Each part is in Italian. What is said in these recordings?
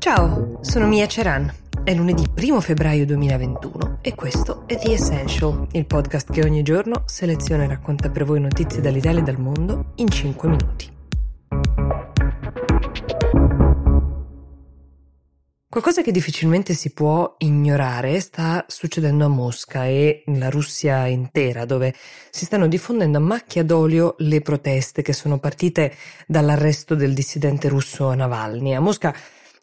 Ciao, sono Mia Ceran. È lunedì 1 febbraio 2021 e questo è The Essential, il podcast che ogni giorno seleziona e racconta per voi notizie dall'Italia e dal mondo in 5 minuti. Qualcosa che difficilmente si può ignorare sta succedendo a Mosca e nella Russia intera, dove si stanno diffondendo a macchia d'olio le proteste che sono partite dall'arresto del dissidente russo Navalny. A Mosca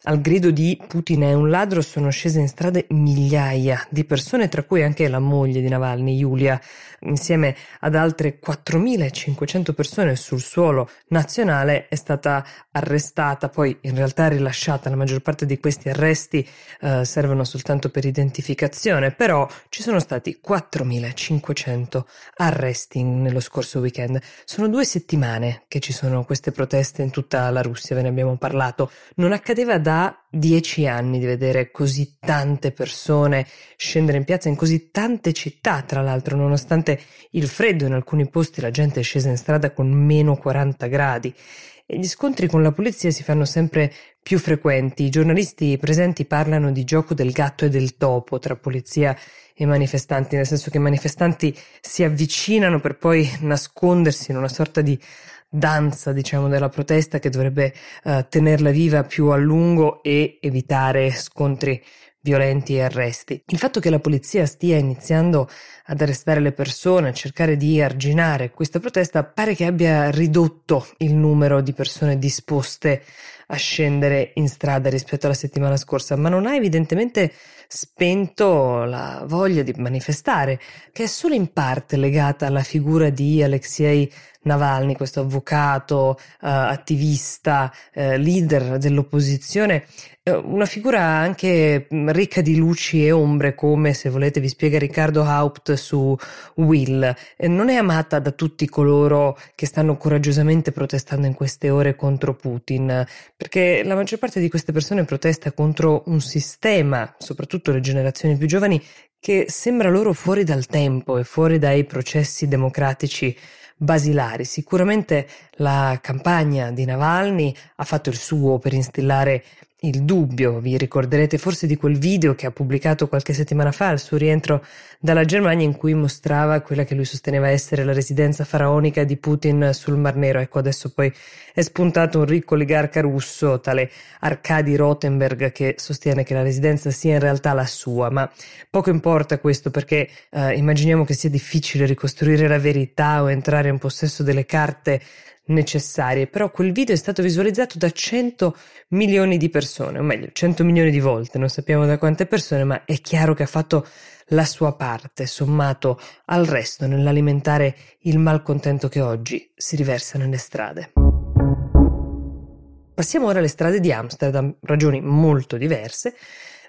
al grido di Putin è un ladro sono scese in strade migliaia di persone, tra cui anche la moglie di Navalny, Yulia, insieme ad altre 4.500 persone sul suolo nazionale, è stata arrestata, poi in realtà rilasciata. La maggior parte di questi arresti eh, servono soltanto per identificazione, però ci sono stati 4.500 arresti nello scorso weekend. Sono due settimane che ci sono queste proteste in tutta la Russia, ve ne abbiamo parlato. Non accadeva da that dieci anni di vedere così tante persone scendere in piazza in così tante città, tra l'altro, nonostante il freddo in alcuni posti la gente è scesa in strada con meno 40 gradi. E gli scontri con la polizia si fanno sempre più frequenti. I giornalisti presenti parlano di gioco del gatto e del topo tra polizia e manifestanti, nel senso che i manifestanti si avvicinano per poi nascondersi in una sorta di danza, diciamo, della protesta che dovrebbe uh, tenerla viva più a lungo e evitare scontri violenti e arresti. Il fatto che la polizia stia iniziando ad arrestare le persone, a cercare di arginare questa protesta, pare che abbia ridotto il numero di persone disposte a scendere in strada rispetto alla settimana scorsa, ma non ha evidentemente spento la voglia di manifestare, che è solo in parte legata alla figura di Alexei Navalny, questo avvocato, uh, attivista, uh, leader dell'opposizione, uh, una figura anche ricca di luci e ombre, come se volete vi spiega Riccardo Haupt su Will. non è amata da tutti coloro che stanno coraggiosamente protestando in queste ore contro Putin, perché la maggior parte di queste persone protesta contro un sistema, soprattutto le generazioni più giovani, che sembra loro fuori dal tempo e fuori dai processi democratici basilari. Sicuramente la campagna di Navalny ha fatto il suo per instillare il dubbio, vi ricorderete forse di quel video che ha pubblicato qualche settimana fa al suo rientro dalla Germania in cui mostrava quella che lui sosteneva essere la residenza faraonica di Putin sul Mar Nero. Ecco, adesso poi è spuntato un ricco oligarca russo, tale Arkady Rotenberg, che sostiene che la residenza sia in realtà la sua, ma poco importa questo perché eh, immaginiamo che sia difficile ricostruire la verità o entrare in possesso delle carte necessarie, però quel video è stato visualizzato da 100 milioni di persone, o meglio 100 milioni di volte, non sappiamo da quante persone, ma è chiaro che ha fatto la sua parte, sommato al resto nell'alimentare il malcontento che oggi si riversa nelle strade. Passiamo ora alle strade di Amsterdam, ragioni molto diverse,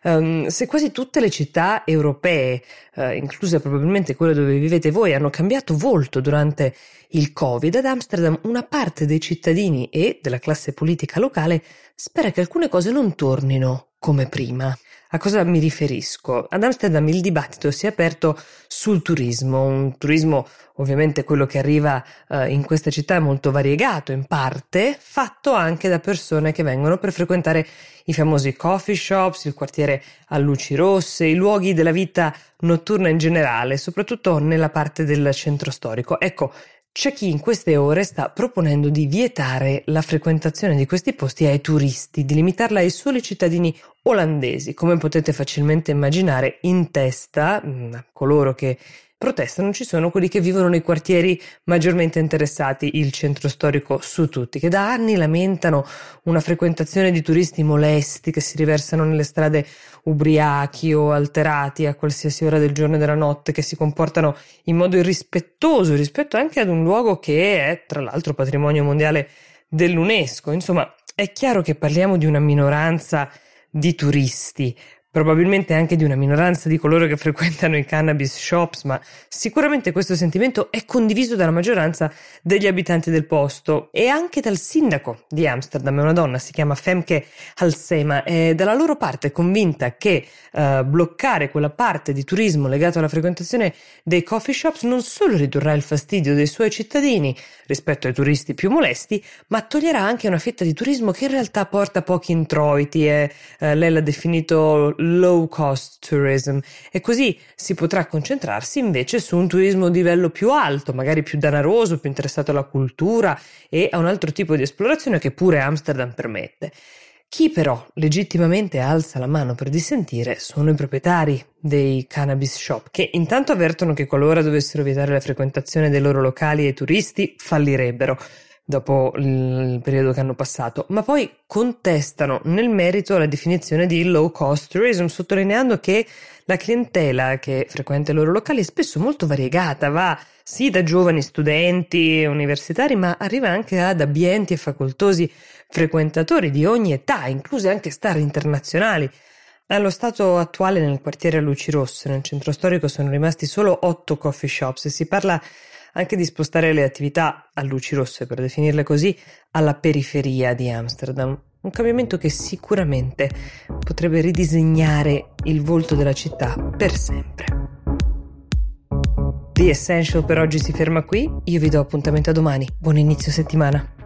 Um, se quasi tutte le città europee, uh, incluse probabilmente quelle dove vivete voi, hanno cambiato volto durante il Covid, ad Amsterdam una parte dei cittadini e della classe politica locale spera che alcune cose non tornino come prima. A cosa mi riferisco? Ad Amsterdam il dibattito si è aperto sul turismo, un turismo ovviamente quello che arriva uh, in questa città è molto variegato, in parte fatto anche da persone che vengono per frequentare i famosi coffee shops, il quartiere a luci rosse, i luoghi della vita notturna in generale, soprattutto nella parte del centro storico. Ecco, c'è chi in queste ore sta proponendo di vietare la frequentazione di questi posti ai turisti, di limitarla ai soli cittadini olandesi. Come potete facilmente immaginare, in testa mm, a coloro che protestano ci sono quelli che vivono nei quartieri maggiormente interessati, il centro storico su tutti, che da anni lamentano una frequentazione di turisti molesti che si riversano nelle strade ubriachi o alterati a qualsiasi ora del giorno e della notte, che si comportano in modo irrispettoso rispetto anche ad un luogo che è tra l'altro patrimonio mondiale dell'UNESCO. Insomma, è chiaro che parliamo di una minoranza di turisti, probabilmente anche di una minoranza di coloro che frequentano i cannabis shops, ma sicuramente questo sentimento è condiviso dalla maggioranza degli abitanti del posto e anche dal sindaco di Amsterdam, è una donna, si chiama Femke Halsema, è dalla loro parte convinta che uh, bloccare quella parte di turismo legato alla frequentazione dei coffee shops non solo ridurrà il fastidio dei suoi cittadini rispetto ai turisti più molesti, ma toglierà anche una fetta di turismo che in realtà porta pochi introiti e uh, lei l'ha definito low cost tourism e così si potrà concentrarsi invece su un turismo di livello più alto, magari più danaroso, più interessato alla cultura e a un altro tipo di esplorazione che pure Amsterdam permette. Chi però legittimamente alza la mano per dissentire sono i proprietari dei cannabis shop, che intanto avvertono che qualora dovessero vietare la frequentazione dei loro locali ai turisti fallirebbero dopo il periodo che hanno passato, ma poi contestano nel merito la definizione di low cost tourism, sottolineando che la clientela che frequenta i loro locali è spesso molto variegata, va sì da giovani studenti universitari, ma arriva anche ad ambienti e facoltosi frequentatori di ogni età, incluse anche star internazionali. Allo stato attuale nel quartiere a luci rosse, nel centro storico, sono rimasti solo otto coffee shops e si parla anche di spostare le attività a luci rosse, per definirle così, alla periferia di Amsterdam. Un cambiamento che sicuramente potrebbe ridisegnare il volto della città per sempre. The Essential per oggi si ferma qui, io vi do appuntamento a domani, buon inizio settimana.